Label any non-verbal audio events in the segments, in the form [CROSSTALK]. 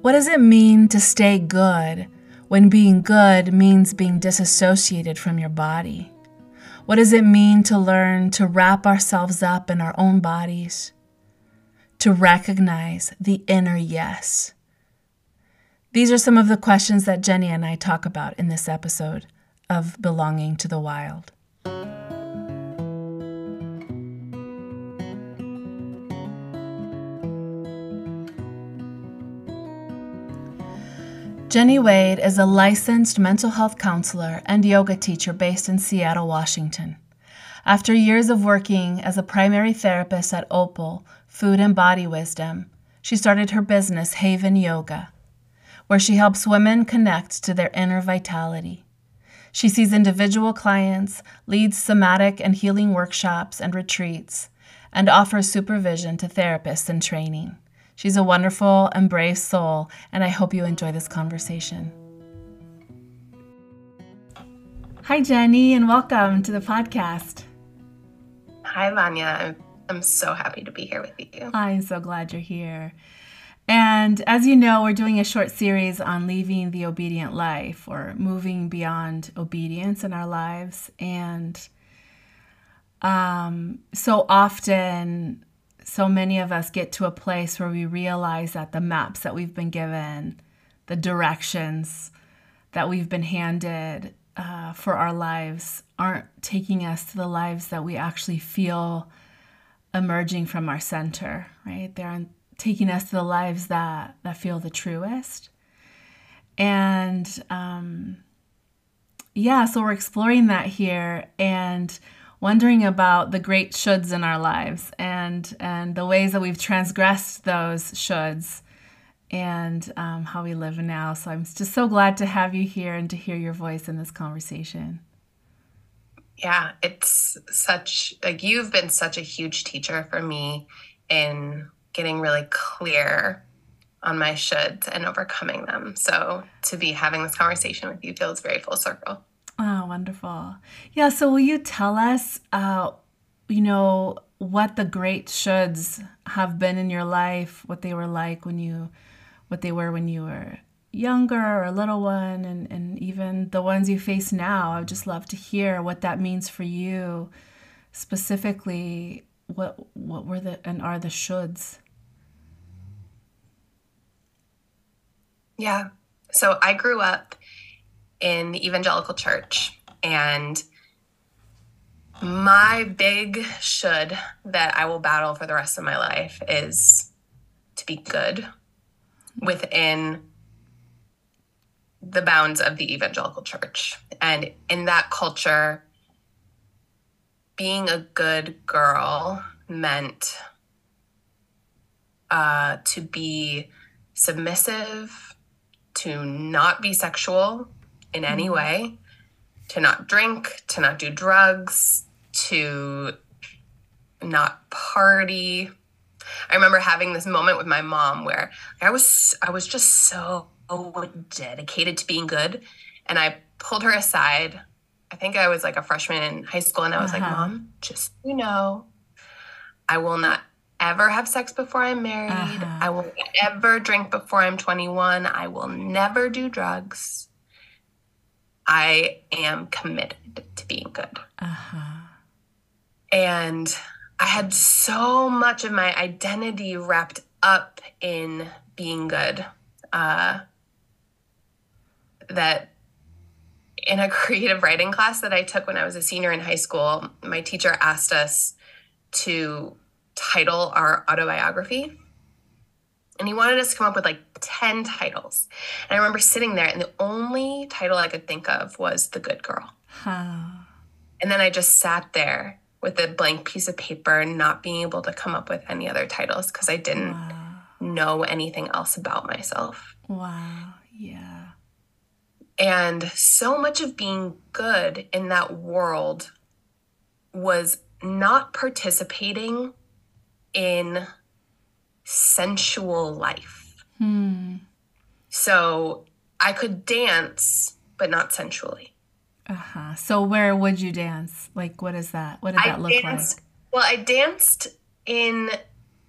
What does it mean to stay good when being good means being disassociated from your body? What does it mean to learn to wrap ourselves up in our own bodies? To recognize the inner yes. These are some of the questions that Jenny and I talk about in this episode of Belonging to the Wild. Jenny Wade is a licensed mental health counselor and yoga teacher based in Seattle, Washington. After years of working as a primary therapist at Opal, Food and Body Wisdom, she started her business, Haven Yoga, where she helps women connect to their inner vitality. She sees individual clients, leads somatic and healing workshops and retreats, and offers supervision to therapists in training. She's a wonderful and brave soul, and I hope you enjoy this conversation. Hi, Jenny, and welcome to the podcast. Hi, Vanya. I'm so happy to be here with you. I'm so glad you're here. And as you know, we're doing a short series on leaving the obedient life or moving beyond obedience in our lives. And um, so often, so many of us get to a place where we realize that the maps that we've been given, the directions that we've been handed uh, for our lives, aren't taking us to the lives that we actually feel emerging from our center, right? They aren't taking us to the lives that, that feel the truest. And um, yeah, so we're exploring that here. And wondering about the great shoulds in our lives and and the ways that we've transgressed those shoulds and um, how we live now. So I'm just so glad to have you here and to hear your voice in this conversation. Yeah, it's such like you've been such a huge teacher for me in getting really clear on my shoulds and overcoming them. So to be having this conversation with you feels very full circle. Oh, wonderful. Yeah. So, will you tell us, uh, you know, what the great shoulds have been in your life, what they were like when you, what they were when you were younger or a little one, and, and even the ones you face now? I would just love to hear what that means for you specifically. What what were the and are the shoulds? Yeah. So I grew up in the evangelical church and my big should that I will battle for the rest of my life is to be good within the bounds of the evangelical church. And in that culture, being a good girl meant uh, to be submissive, to not be sexual, in any mm-hmm. way, to not drink, to not do drugs, to not party. I remember having this moment with my mom where I was I was just so dedicated to being good and I pulled her aside. I think I was like a freshman in high school and I was uh-huh. like, "Mom, just you know, I will not ever have sex before I'm married. Uh-huh. I will ever drink before I'm 21. I will never do drugs. I am committed to being good. Uh-huh. And I had so much of my identity wrapped up in being good uh, that in a [LAUGHS] creative writing class that I took when I was a senior in high school, my teacher asked us to title our autobiography and he wanted us to come up with like 10 titles. And I remember sitting there, and the only title I could think of was The Good Girl. Huh. And then I just sat there with a blank piece of paper, not being able to come up with any other titles because I didn't wow. know anything else about myself. Wow. Yeah. And so much of being good in that world was not participating in sensual life. Hmm. So I could dance, but not sensually. Uh huh. So where would you dance? Like, what is that? What did that I look danced, like? Well, I danced in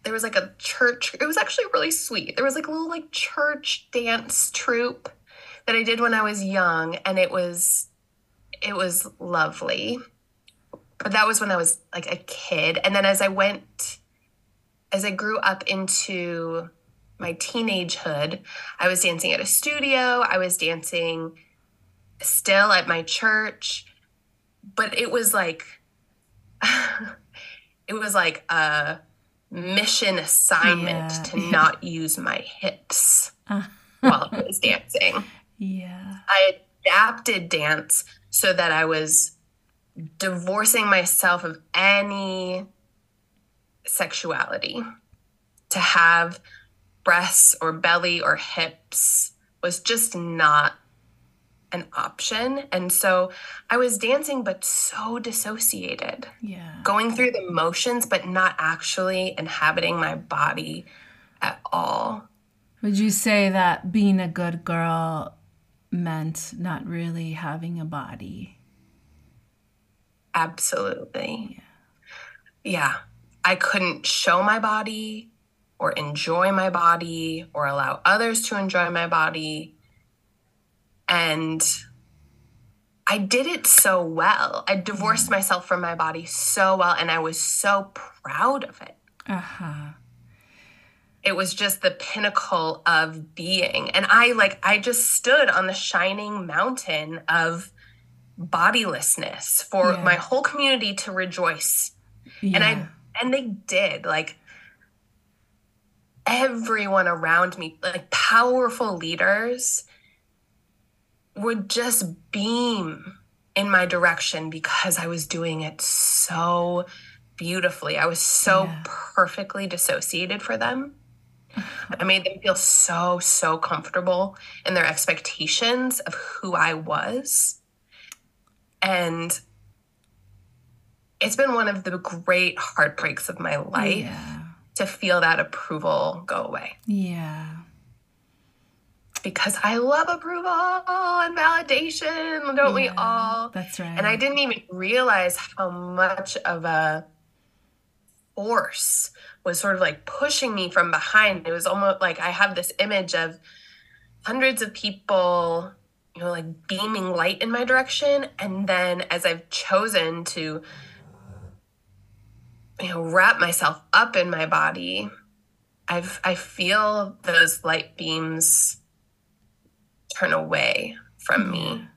there was like a church. It was actually really sweet. There was like a little like church dance troupe that I did when I was young, and it was it was lovely. But that was when I was like a kid, and then as I went, as I grew up into my teenagehood, I was dancing at a studio. I was dancing still at my church, but it was like [LAUGHS] it was like a mission assignment yeah. to not use my hips uh. while I was dancing. Yeah. I adapted dance so that I was divorcing myself of any sexuality to have breasts or belly or hips was just not an option. And so I was dancing, but so dissociated. Yeah. Going through the motions, but not actually inhabiting my body at all. Would you say that being a good girl meant not really having a body? Absolutely. Yeah. yeah. I couldn't show my body or enjoy my body or allow others to enjoy my body and I did it so well. I divorced mm. myself from my body so well, and I was so proud of it. Uh huh. It was just the pinnacle of being. And I like, I just stood on the shining mountain of bodilessness for yeah. my whole community to rejoice. Yeah. And I, and they did. Like, everyone around me, like powerful leaders would just beam in my direction because I was doing it so beautifully. I was so yeah. perfectly dissociated for them. I made them feel so, so comfortable in their expectations of who I was. And it's been one of the great heartbreaks of my life yeah. to feel that approval go away. Yeah because I love approval and validation, don't yeah, we all? That's right. And I didn't even realize how much of a force was sort of like pushing me from behind. It was almost like I have this image of hundreds of people, you know, like beaming light in my direction. And then as I've chosen to, you know, wrap myself up in my body, I've I feel those light beams turn away from me.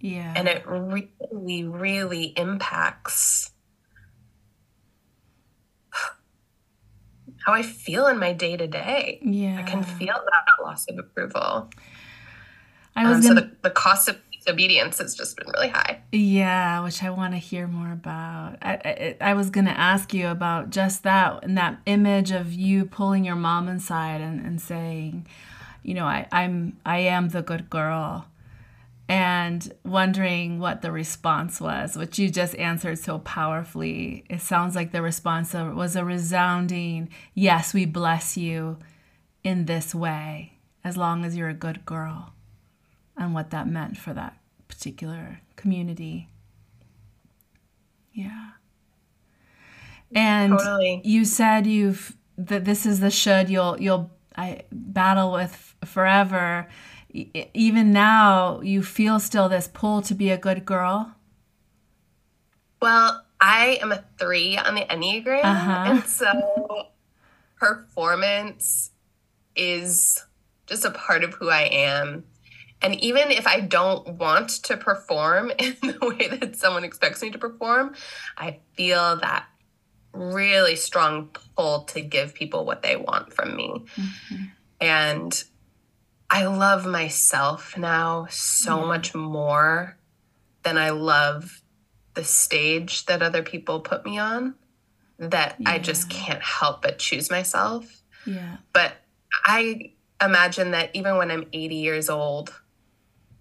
Yeah. And it really, really impacts how I feel in my day to day. Yeah. I can feel that loss of approval. I was um, gonna... so the, the cost of obedience has just been really high. Yeah, which I want to hear more about. I, I, I was going to ask you about just that and that image of you pulling your mom inside and, and saying, you know, I, I'm I am the good girl and wondering what the response was, which you just answered so powerfully. It sounds like the response was a resounding, yes, we bless you in this way, as long as you're a good girl, and what that meant for that particular community. Yeah. And totally. you said you've that this is the should you'll you'll I battle with forever. Even now, you feel still this pull to be a good girl? Well, I am a three on the Enneagram. Uh-huh. And so performance is just a part of who I am. And even if I don't want to perform [LAUGHS] in the way that someone expects me to perform, I feel that really strong pull to give people what they want from me. Mm-hmm. And I love myself now so yeah. much more than I love the stage that other people put me on that yeah. I just can't help but choose myself. Yeah. But I imagine that even when I'm 80 years old,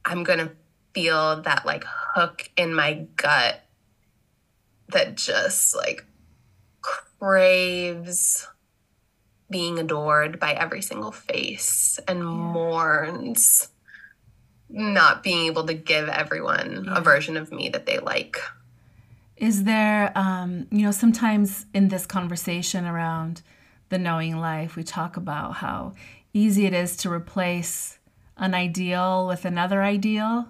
I'm going to feel that like hook in my gut that just like craves being adored by every single face and yeah. mourns not being able to give everyone yeah. a version of me that they like. Is there, um, you know, sometimes in this conversation around the knowing life, we talk about how easy it is to replace an ideal with another ideal.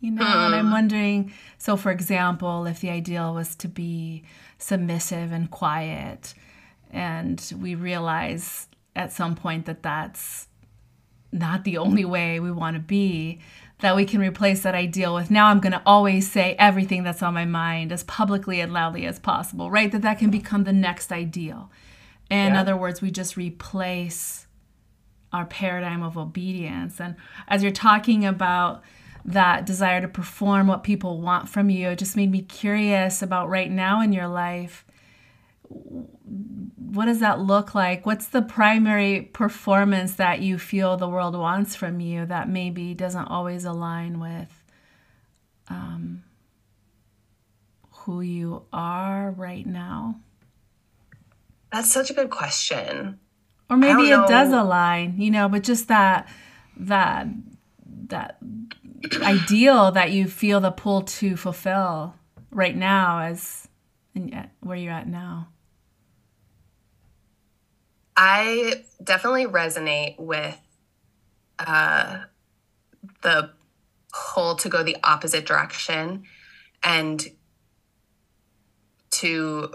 You know, mm. and I'm wondering so, for example, if the ideal was to be submissive and quiet, and we realize at some point that that's not the only way we want to be, that we can replace that ideal with now I'm going to always say everything that's on my mind as publicly and loudly as possible, right? That that can become the next ideal. In yeah. other words, we just replace our paradigm of obedience. And as you're talking about that desire to perform what people want from you, it just made me curious about right now in your life. What does that look like? What's the primary performance that you feel the world wants from you that maybe doesn't always align with um, who you are right now? That's such a good question. Or maybe it does align, you know, but just that that that ideal that you feel the pull to fulfill right now as and yet where you're at now. I definitely resonate with uh, the pull to go the opposite direction and to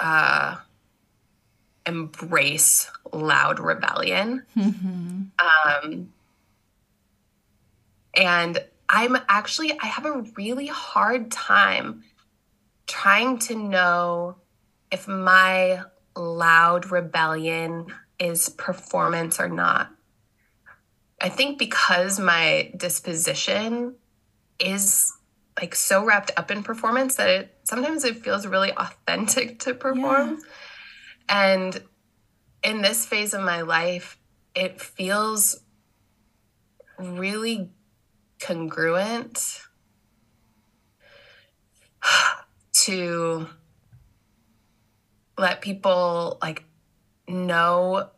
uh, embrace loud rebellion. Mm-hmm. Um, and I'm actually, I have a really hard time trying to know if my loud rebellion is performance or not. I think because my disposition is like so wrapped up in performance that it sometimes it feels really authentic to perform. Yeah. And in this phase of my life, it feels really congruent [SIGHS] to let people like know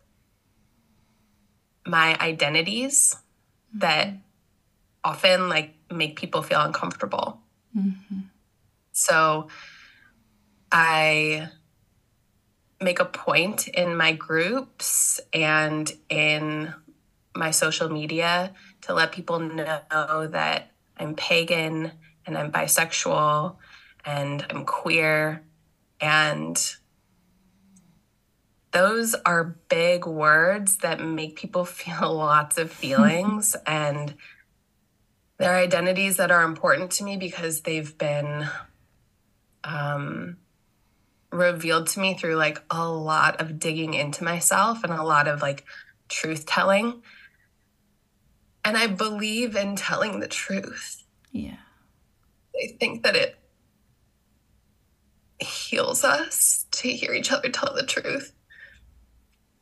my identities that often like make people feel uncomfortable. Mm-hmm. So I make a point in my groups and in my social media to let people know that I'm pagan and I'm bisexual and I'm queer. And those are big words that make people [LAUGHS] feel lots of feelings [LAUGHS] and they're identities that are important to me because they've been um, revealed to me through like a lot of digging into myself and a lot of like truth telling. And I believe in telling the truth. Yeah. I think that it heals us to hear each other tell the truth.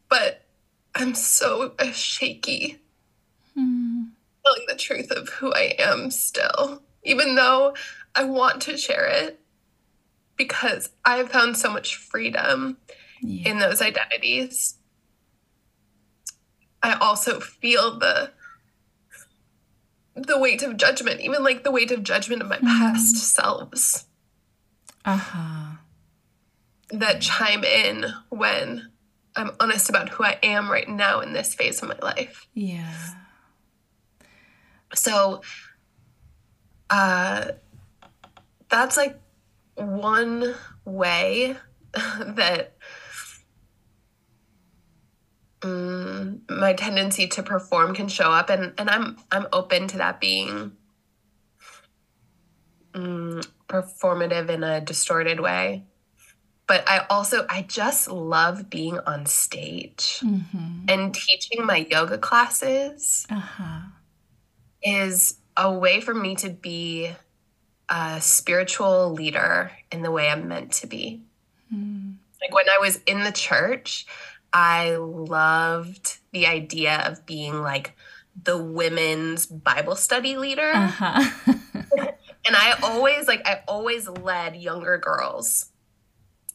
But I'm so shaky. Hmm telling the truth of who I am still, even though I want to share it because I've found so much freedom yeah. in those identities. I also feel the the weight of judgment, even like the weight of judgment of my mm. past selves. Uh-huh. That chime in when I'm honest about who I am right now in this phase of my life. Yeah. So uh, that's like one way [LAUGHS] that um, my tendency to perform can show up and and I'm I'm open to that being um, performative in a distorted way but I also I just love being on stage mm-hmm. and teaching my yoga classes. Uh-huh is a way for me to be a spiritual leader in the way I'm meant to be. Mm. Like when I was in the church, I loved the idea of being like the women's Bible study leader. Uh-huh. [LAUGHS] and I always like I always led younger girls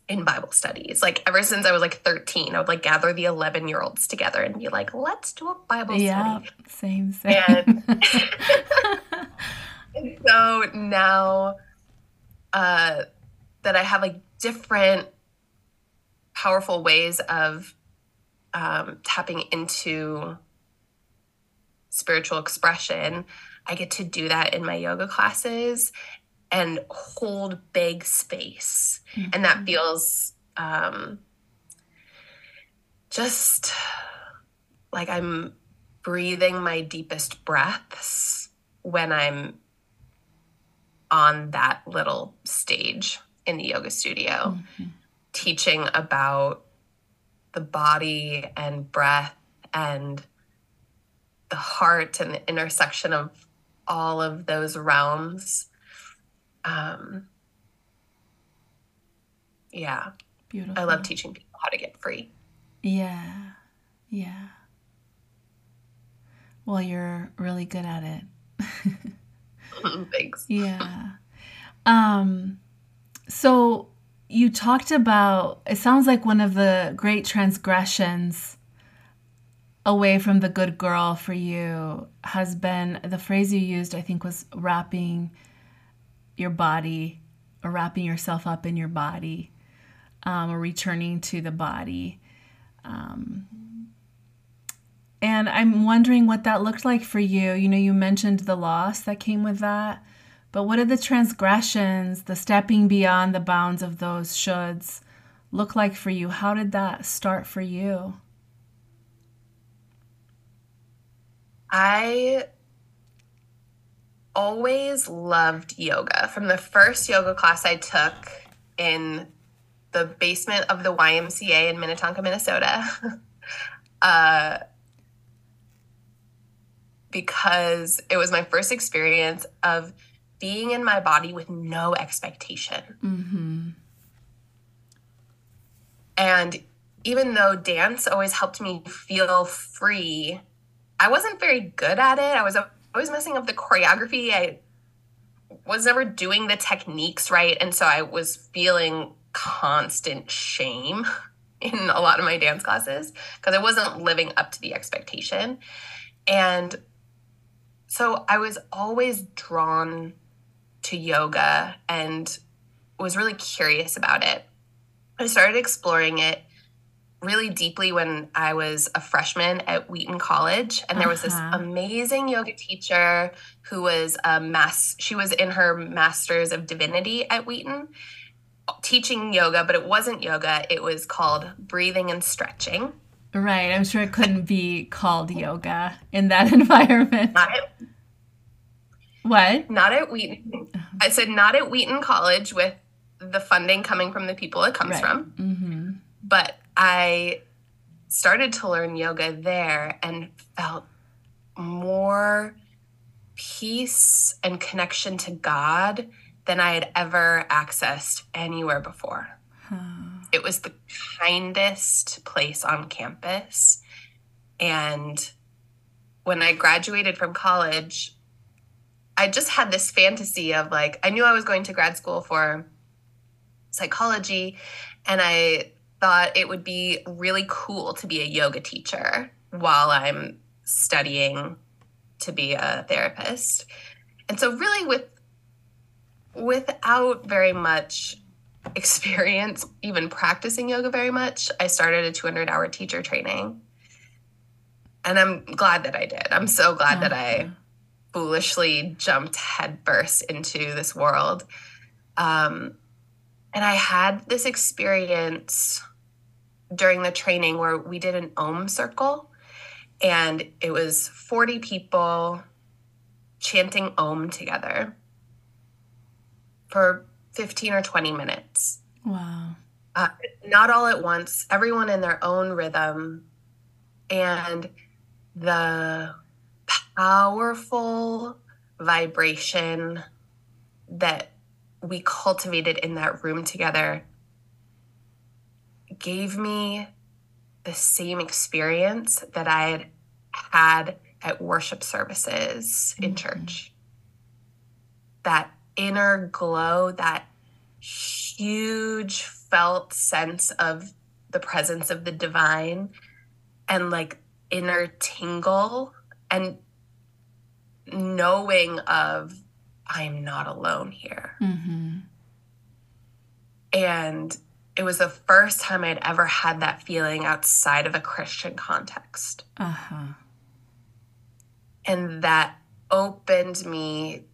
in Bible studies. Like ever since I was like 13, I would like gather the 11 year olds together and be like, let's do a Bible yeah, study. Same, same. And, and [LAUGHS] [LAUGHS] so now uh, that I have like different powerful ways of um, tapping into spiritual expression. I get to do that in my yoga classes and hold big space. Mm-hmm. And that feels um, just like I'm breathing my deepest breaths when I'm on that little stage in the yoga studio, mm-hmm. teaching about the body and breath and the heart and the intersection of all of those realms. Um, yeah. Beautiful. I love teaching people how to get free. Yeah. Yeah. Well, you're really good at it. [LAUGHS] Thanks. Yeah. Um so you talked about it sounds like one of the great transgressions away from the good girl for you has been the phrase you used i think was wrapping your body or wrapping yourself up in your body um, or returning to the body um, and i'm wondering what that looked like for you you know you mentioned the loss that came with that but what are the transgressions, the stepping beyond the bounds of those shoulds look like for you? How did that start for you? I always loved yoga. From the first yoga class I took in the basement of the YMCA in Minnetonka, Minnesota, [LAUGHS] uh, because it was my first experience of being in my body with no expectation. Mm-hmm. And even though dance always helped me feel free, I wasn't very good at it. I was always messing up the choreography. I was never doing the techniques right. And so I was feeling constant shame [LAUGHS] in a lot of my dance classes because I wasn't living up to the expectation. And so I was always drawn to yoga and was really curious about it. I started exploring it really deeply when I was a freshman at Wheaton College. And there was this uh-huh. amazing yoga teacher who was a mass, she was in her master's of divinity at Wheaton teaching yoga, but it wasn't yoga. It was called breathing and stretching. Right. I'm sure it couldn't be called yoga in that [LAUGHS] environment. Not at, what? Not at Wheaton. I said not at Wheaton College with the funding coming from the people it comes right. from. Mm-hmm. But I started to learn yoga there and felt more peace and connection to God than I had ever accessed anywhere before. Huh. It was the kindest place on campus. And when I graduated from college, I just had this fantasy of like, I knew I was going to grad school for psychology, and I thought it would be really cool to be a yoga teacher while I'm studying to be a therapist. And so really with without very much experience even practicing yoga very much, I started a 200 hour teacher training. And I'm glad that I did. I'm so glad that I foolishly jumped headfirst into this world. Um, and I had this experience during the training where we did an Om circle, and it was 40 people chanting Om together for 15 or 20 minutes. Wow. Uh, not all at once, everyone in their own rhythm. And the powerful vibration that we cultivated in that room together gave me the same experience that I had had at worship services in mm-hmm. church. That inner glow, that huge felt sense of the presence of the divine, and like inner tingle and knowing of I'm not alone here. Mm-hmm. And it was the first time I'd ever had that feeling outside of a Christian context. Uh-huh. And that opened me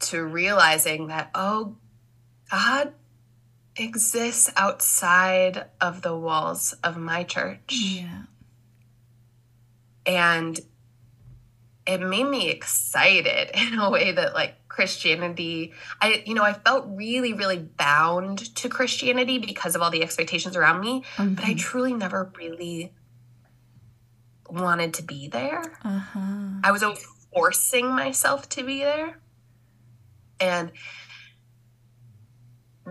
to realizing that, oh, God exists outside of the walls of my church. Yeah. And it made me excited [LAUGHS] in a way that like Christianity, I you know, I felt really really bound to Christianity because of all the expectations around me, mm-hmm. but I mm-hmm. truly never really wanted to be there. Uh-huh. I was always forcing myself to be there. And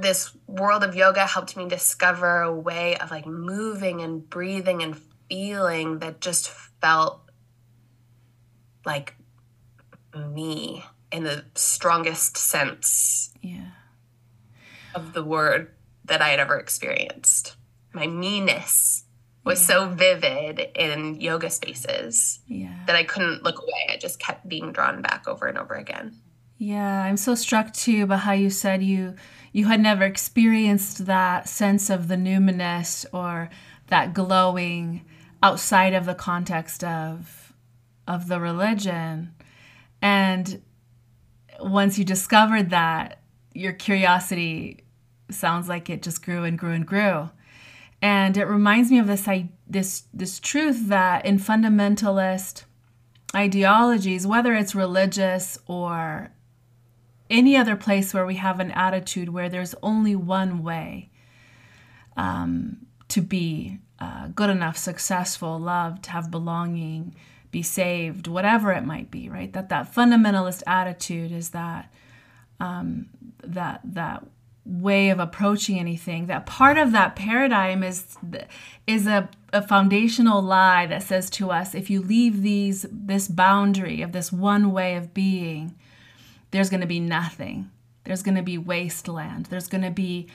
this world of yoga helped me discover a way of like moving and breathing and feeling that just felt like me in the strongest sense yeah. of the word that I had ever experienced. My meanness was yeah. so vivid in yoga spaces yeah. that I couldn't look away. I just kept being drawn back over and over again. Yeah, I'm so struck too by how you said you you had never experienced that sense of the numinous or that glowing outside of the context of of the religion. And once you discovered that, your curiosity sounds like it just grew and grew and grew. And it reminds me of this I, this this truth that in fundamentalist ideologies, whether it's religious or any other place where we have an attitude where there's only one way um, to be uh, good enough, successful, loved, have belonging, be saved, whatever it might be, right? That that fundamentalist attitude is that um, that that way of approaching anything. That part of that paradigm is is a, a foundational lie that says to us, if you leave these this boundary of this one way of being, there's going to be nothing. There's going to be wasteland. There's going to be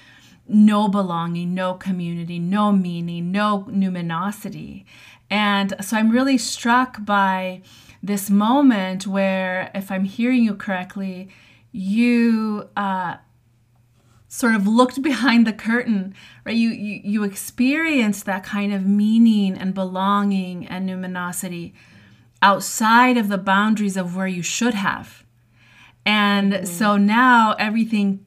no belonging, no community, no meaning, no numinosity. And so I'm really struck by this moment where, if I'm hearing you correctly, you uh, sort of looked behind the curtain, right? You, you you experienced that kind of meaning and belonging and numinosity outside of the boundaries of where you should have. And mm-hmm. so now everything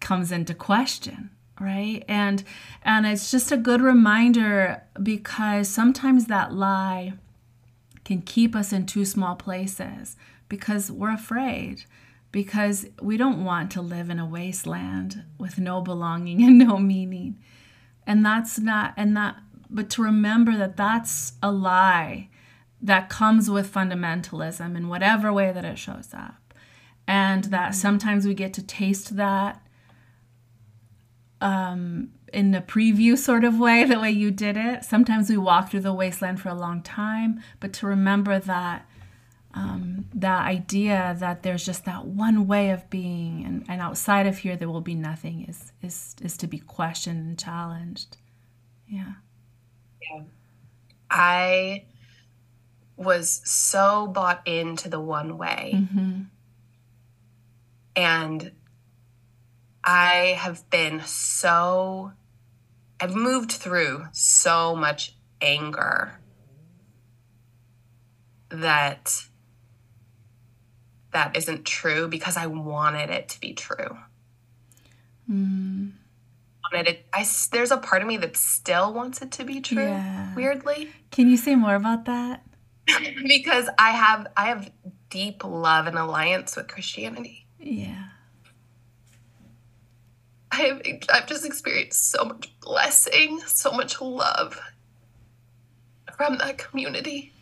comes into question right? And and it's just a good reminder because sometimes that lie can keep us in too small places because we're afraid because we don't want to live in a wasteland with no belonging [LAUGHS] and no meaning. And that's not and that but to remember that that's a lie that comes with fundamentalism in whatever way that it shows up and that sometimes we get to taste that um, in a preview sort of way, the way you did it. Sometimes we walk through the wasteland for a long time, but to remember that um, that idea that there's just that one way of being, and, and outside of here there will be nothing, is is is to be questioned and challenged. Yeah. Yeah. I was so bought into the one way. Mm-hmm. And I have been so, I've moved through so much anger that that isn't true because I wanted it to be true. Mm. Wanted it. I there's a part of me that still wants it to be true. Yeah. Weirdly. Can you say more about that? [LAUGHS] because I have I have deep love and alliance with Christianity. Yeah. I've, I've just experienced so much blessing, so much love from that community.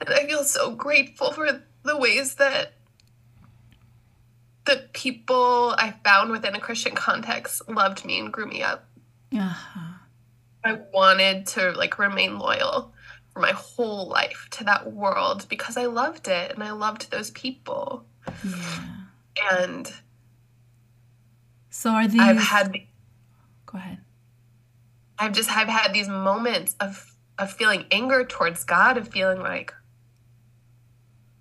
And I feel so grateful for the ways that the people I found within a Christian context loved me and grew me up. Uh-huh. I wanted to like remain loyal for my whole life to that world because I loved it and I loved those people. Yeah. And so are these? I've had. Go ahead. I've just I've had these moments of of feeling anger towards God, of feeling like,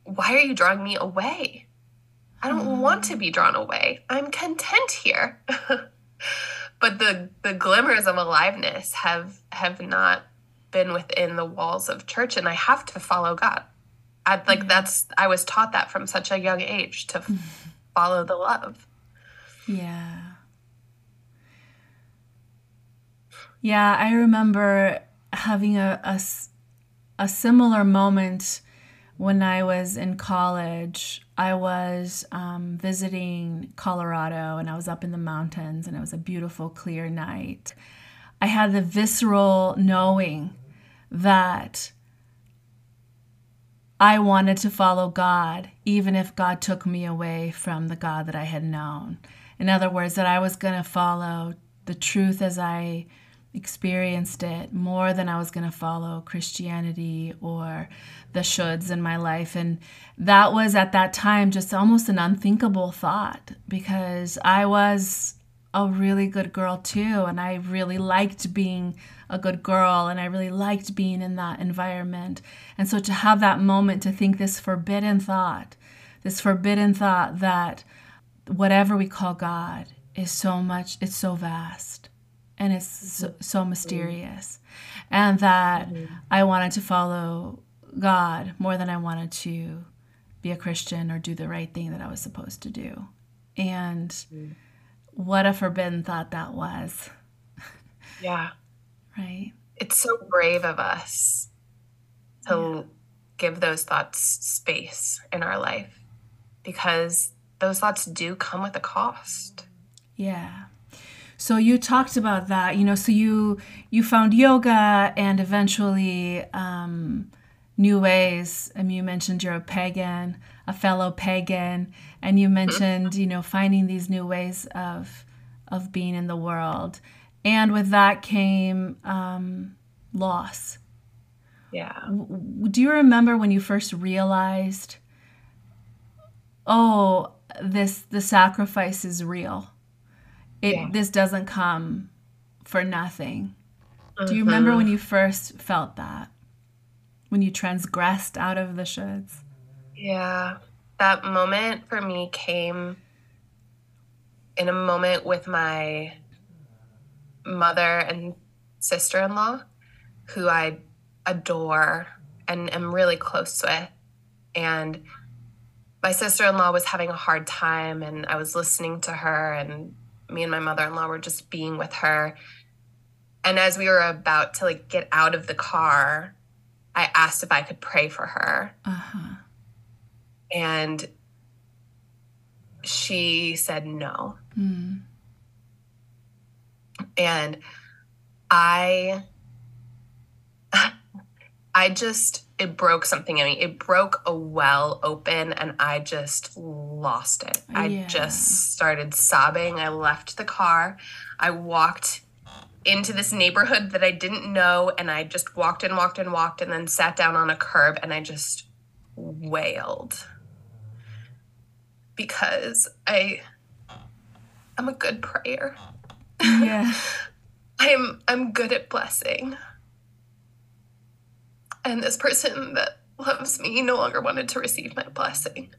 why are you drawing me away? I don't want to be drawn away. I'm content here. [LAUGHS] but the the glimmers of aliveness have have not been within the walls of church and I have to follow God. I like mm-hmm. that's I was taught that from such a young age to follow the love. Yeah. Yeah, I remember having a, a, a similar moment when I was in college. I was um, visiting Colorado and I was up in the mountains and it was a beautiful, clear night. I had the visceral knowing that I wanted to follow God, even if God took me away from the God that I had known. In other words, that I was going to follow the truth as I experienced it more than I was going to follow Christianity or the shoulds in my life. And that was at that time just almost an unthinkable thought because I was a really good girl too. And I really liked being a good girl and I really liked being in that environment. And so to have that moment to think this forbidden thought, this forbidden thought that whatever we call God is so much, it's so vast and it's so, so mysterious. And that mm-hmm. I wanted to follow God more than I wanted to be a Christian or do the right thing that I was supposed to do. And mm-hmm. what a forbidden thought that was. Yeah. Right. It's so brave of us to yeah. give those thoughts space in our life because those thoughts do come with a cost. Yeah. So you talked about that, you know. So you you found yoga and eventually um, new ways. I mean, you mentioned you're a pagan, a fellow pagan, and you mentioned you know finding these new ways of of being in the world, and with that came um, loss. Yeah. Do you remember when you first realized, oh, this the sacrifice is real? it yeah. this doesn't come for nothing. Mm-hmm. Do you remember when mm-hmm. you first felt that? When you transgressed out of the shoulds? Yeah. That moment for me came in a moment with my mother and sister in law, who I adore and am really close with. And my sister in law was having a hard time, and I was listening to her and me and my mother-in-law were just being with her and as we were about to like get out of the car i asked if i could pray for her uh-huh. and she said no mm. And i [LAUGHS] i just it broke something in me. It broke a well open and I just lost it. I just started sobbing. I left the car. I walked into this neighborhood that I didn't know and I just walked and walked and walked and then sat down on a curb and I just wailed. Because I I'm a good prayer. Yeah. [LAUGHS] I'm I'm good at blessing and this person that loves me no longer wanted to receive my blessing.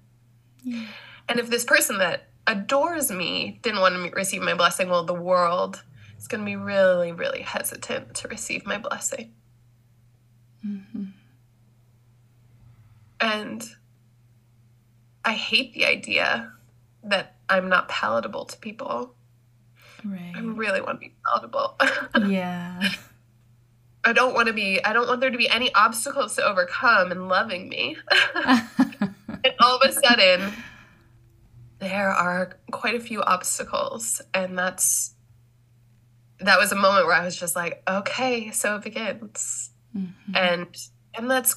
Yeah. And if this person that adores me didn't want to receive my blessing, well, the world is going to be really, really hesitant to receive my blessing. Mm-hmm. And I hate the idea that I'm not palatable to people. Right. I really want to be palatable. [LAUGHS] yeah. I don't want to be, I don't want there to be any obstacles to overcome in loving me. [LAUGHS] and all of a sudden, there are quite a few obstacles. And that's, that was a moment where I was just like, okay, so it begins. Mm-hmm. And, and that's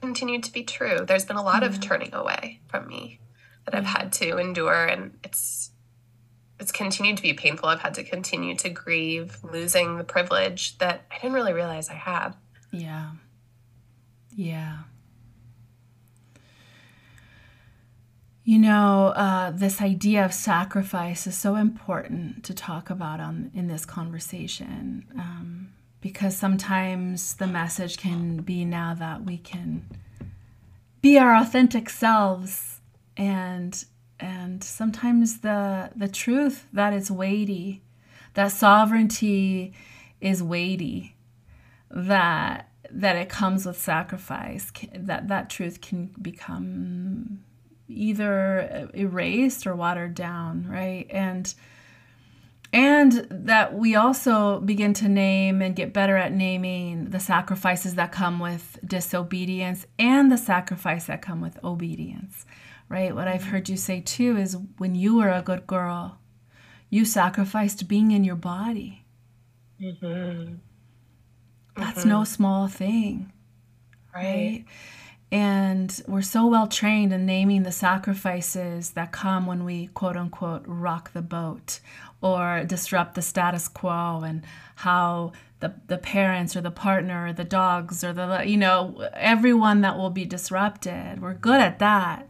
continued to be true. There's been a lot of turning away from me that I've had to endure. And it's, it's continued to be painful. I've had to continue to grieve losing the privilege that I didn't really realize I had. Yeah. Yeah. You know, uh, this idea of sacrifice is so important to talk about on in this conversation um, because sometimes the message can be now that we can be our authentic selves and and sometimes the the truth that is weighty that sovereignty is weighty, that that it comes with sacrifice, that that truth can become either erased or watered down, right? And and that we also begin to name and get better at naming the sacrifices that come with disobedience and the sacrifice that come with obedience right what i've heard you say too is when you were a good girl you sacrificed being in your body mm-hmm. that's mm-hmm. no small thing right. right and we're so well trained in naming the sacrifices that come when we quote unquote rock the boat or disrupt the status quo and how the, the parents or the partner or the dogs or the you know everyone that will be disrupted we're good at that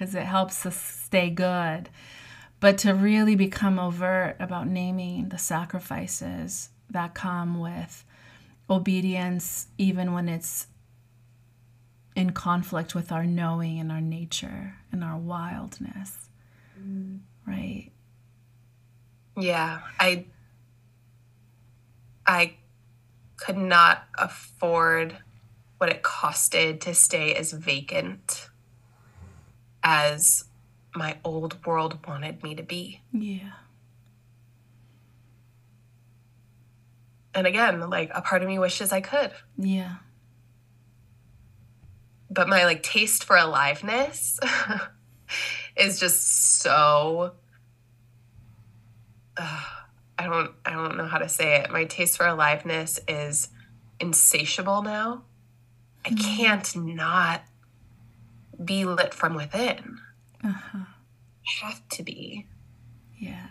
because it helps us stay good. But to really become overt about naming the sacrifices that come with obedience even when it's in conflict with our knowing and our nature and our wildness. Mm. right? Yeah, I I could not afford what it costed to stay as vacant as my old world wanted me to be. Yeah. And again, like a part of me wishes I could. Yeah. But my like taste for aliveness [LAUGHS] is just so uh, I don't I don't know how to say it. My taste for aliveness is insatiable now. I mm-hmm. can't not be lit from within. Uh-huh. Have to be. Yeah.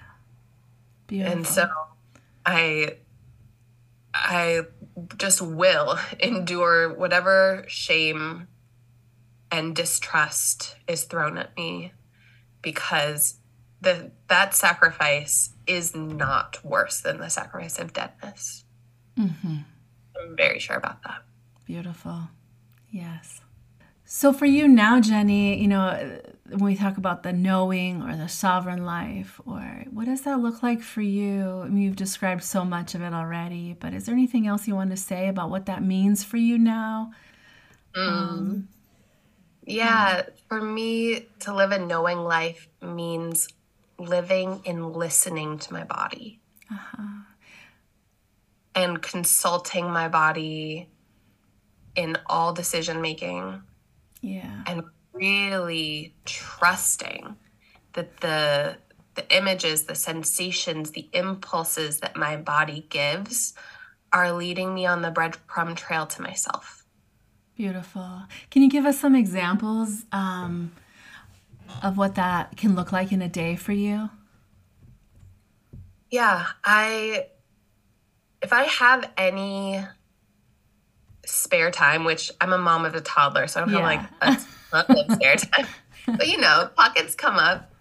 Beautiful. And so I I just will endure whatever shame and distrust is thrown at me because the that sacrifice is not worse than the sacrifice of deadness. Mm-hmm. I'm very sure about that. Beautiful. Yes. So for you now, Jenny, you know, when we talk about the knowing or the sovereign life, or what does that look like for you? I mean, you've described so much of it already, but is there anything else you want to say about what that means for you now? Mm. Um, yeah, for me to live a knowing life means living and listening to my body uh-huh. and consulting my body in all decision making. Yeah. And really trusting that the the images, the sensations, the impulses that my body gives are leading me on the breadcrumb trail to myself. Beautiful. Can you give us some examples? Um, of what that can look like in a day for you? Yeah, I if I have any spare time, which I'm a mom of a toddler, so I don't yeah. like a [LAUGHS] spare time. But you know, pockets come up.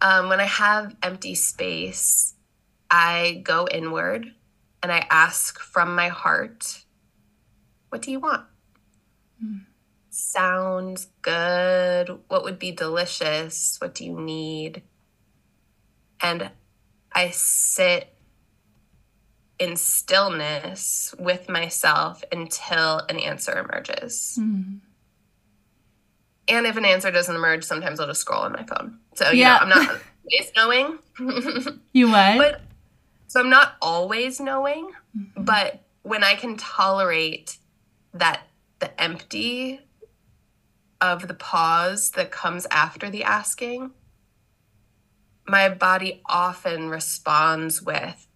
Um, when I have empty space, I go inward and I ask from my heart, what do you want? Mm sounds good? What would be delicious? What do you need? And I sit in stillness with myself until an answer emerges. Mm. And if an answer doesn't emerge, sometimes I'll just scroll on my phone. So, you yeah. know, I'm not [LAUGHS] always knowing. you what? But, so I'm not always knowing, mm-hmm. but when I can tolerate that the empty of the pause that comes after the asking, my body often responds with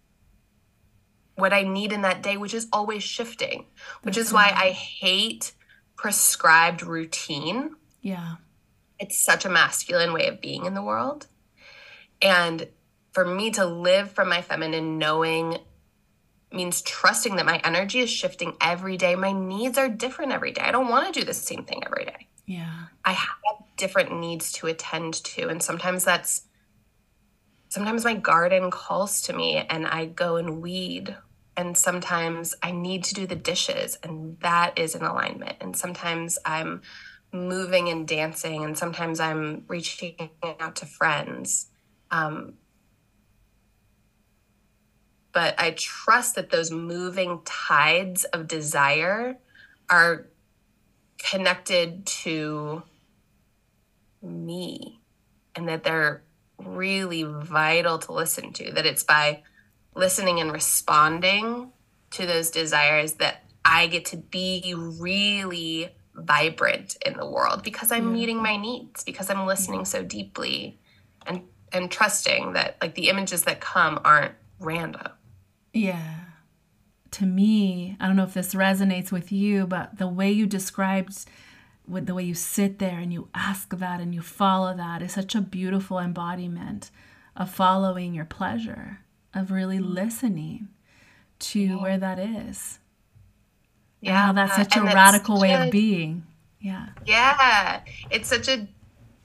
what I need in that day, which is always shifting, which is why I hate prescribed routine. Yeah. It's such a masculine way of being in the world. And for me to live from my feminine knowing means trusting that my energy is shifting every day. My needs are different every day. I don't want to do the same thing every day. Yeah. I have different needs to attend to. And sometimes that's, sometimes my garden calls to me and I go and weed. And sometimes I need to do the dishes and that is in alignment. And sometimes I'm moving and dancing. And sometimes I'm reaching out to friends. Um, but I trust that those moving tides of desire are connected to me and that they're really vital to listen to. That it's by listening and responding to those desires that I get to be really vibrant in the world because I'm meeting my needs, because I'm listening so deeply and and trusting that like the images that come aren't random. Yeah. To me, I don't know if this resonates with you, but the way you described with the way you sit there and you ask that and you follow that is such a beautiful embodiment of following your pleasure, of really listening to yeah. where that is. Yeah, that's such a radical such way a, of being. Yeah. Yeah. It's such a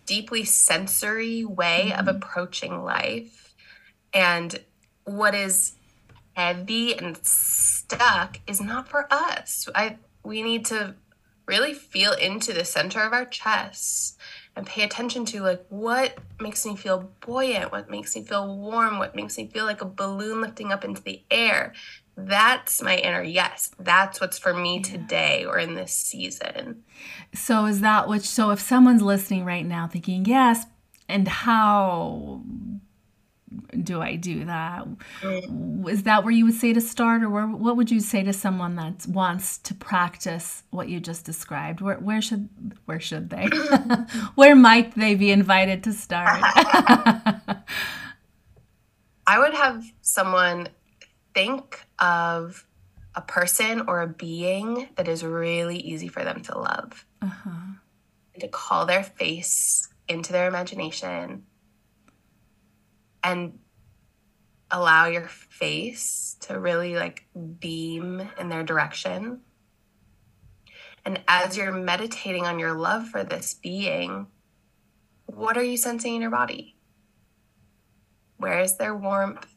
deeply sensory way mm-hmm. of approaching life. And what is heavy and stuck is not for us. I we need to really feel into the center of our chest and pay attention to like what makes me feel buoyant, what makes me feel warm, what makes me feel like a balloon lifting up into the air. That's my inner yes. That's what's for me yeah. today or in this season. So is that which so if someone's listening right now thinking, "Yes, and how do I do that? Mm. That where you would say to start, or where, what would you say to someone that wants to practice what you just described? Where, where should where should they? [LAUGHS] where might they be invited to start? [LAUGHS] I would have someone think of a person or a being that is really easy for them to love, uh-huh. and to call their face into their imagination and allow your face to really like beam in their direction. And as you're meditating on your love for this being, what are you sensing in your body? Where is their warmth?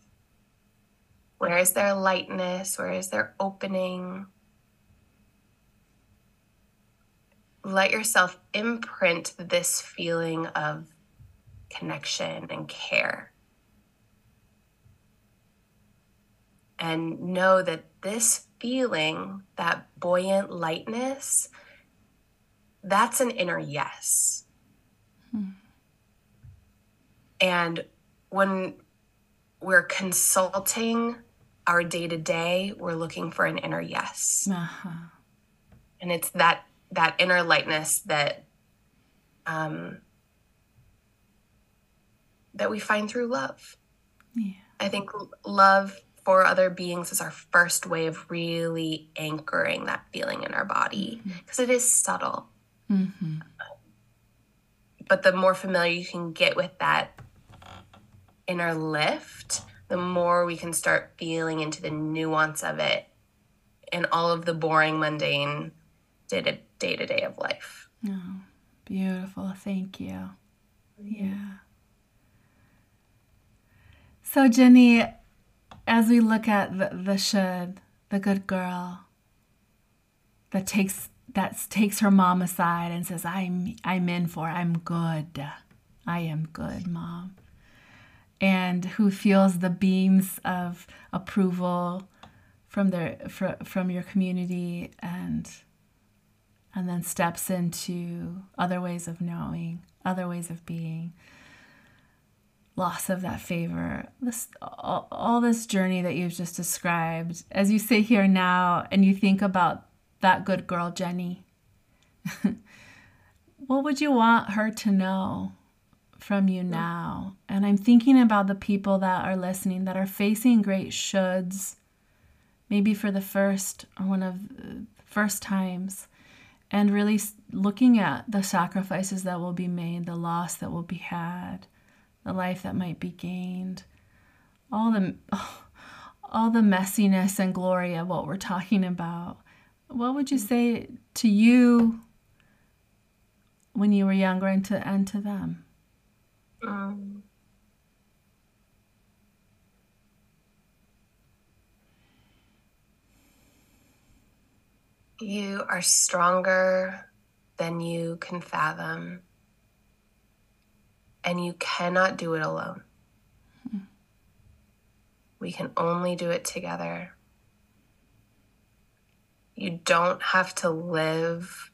Where is their lightness? Where is their opening? Let yourself imprint this feeling of connection and care. And know that this feeling, that buoyant lightness, that's an inner yes. Hmm. And when we're consulting our day to day, we're looking for an inner yes. Uh-huh. And it's that that inner lightness that um, that we find through love. Yeah. I think love for other beings is our first way of really anchoring that feeling in our body because mm-hmm. is subtle. Mm-hmm. But the more familiar you can get with that inner lift, the more we can start feeling into the nuance of it in all of the boring, mundane day to day of life. Oh, beautiful. Thank you. Yeah. So, Jenny, as we look at the, the should, the good girl that takes that takes her mom aside and says, "I'm I'm in for. I'm good. I am good, mom." And who feels the beams of approval from their from your community and and then steps into other ways of knowing, other ways of being loss of that favor, this all, all this journey that you've just described, as you sit here now and you think about that good girl, Jenny, [LAUGHS] what would you want her to know from you now? And I'm thinking about the people that are listening that are facing great shoulds, maybe for the first or one of the first times, and really looking at the sacrifices that will be made, the loss that will be had the life that might be gained, all the [LAUGHS] all the messiness and glory of what we're talking about. What would you say to you when you were younger and to and to them? Um, you are stronger than you can fathom and you cannot do it alone. We can only do it together. You don't have to live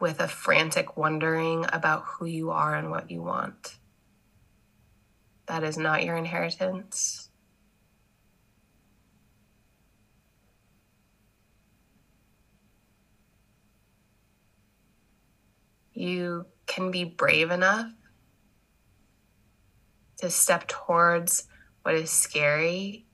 with a frantic wondering about who you are and what you want. That is not your inheritance. You can be brave enough to step towards what is scary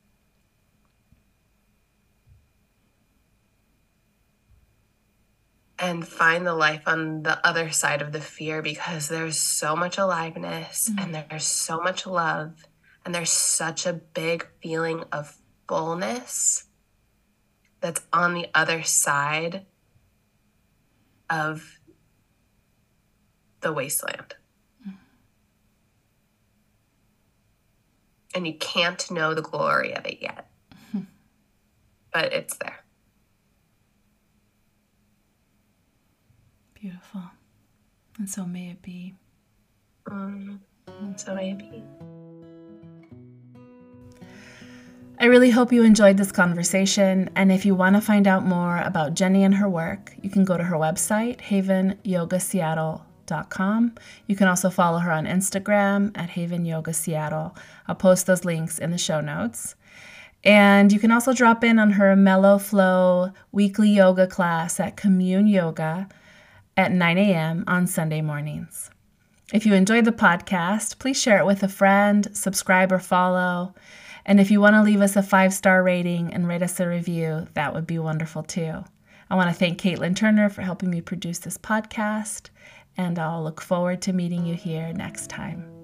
and find the life on the other side of the fear because there's so much aliveness mm-hmm. and there's so much love and there's such a big feeling of fullness that's on the other side of the wasteland. Mm-hmm. And you can't know the glory of it yet, mm-hmm. [LAUGHS] but it's there. Beautiful. And so may it be. Um, so may it be. I really hope you enjoyed this conversation. And if you want to find out more about Jenny and her work, you can go to her website, havenyogaseattle.com. You can also follow her on Instagram at Haven Yoga Seattle. I'll post those links in the show notes. And you can also drop in on her Mellow Flow weekly yoga class at Commune Yoga at 9 a.m. on Sunday mornings. If you enjoyed the podcast, please share it with a friend, subscribe or follow. And if you want to leave us a five star rating and rate us a review, that would be wonderful too. I want to thank Caitlin Turner for helping me produce this podcast, and I'll look forward to meeting you here next time.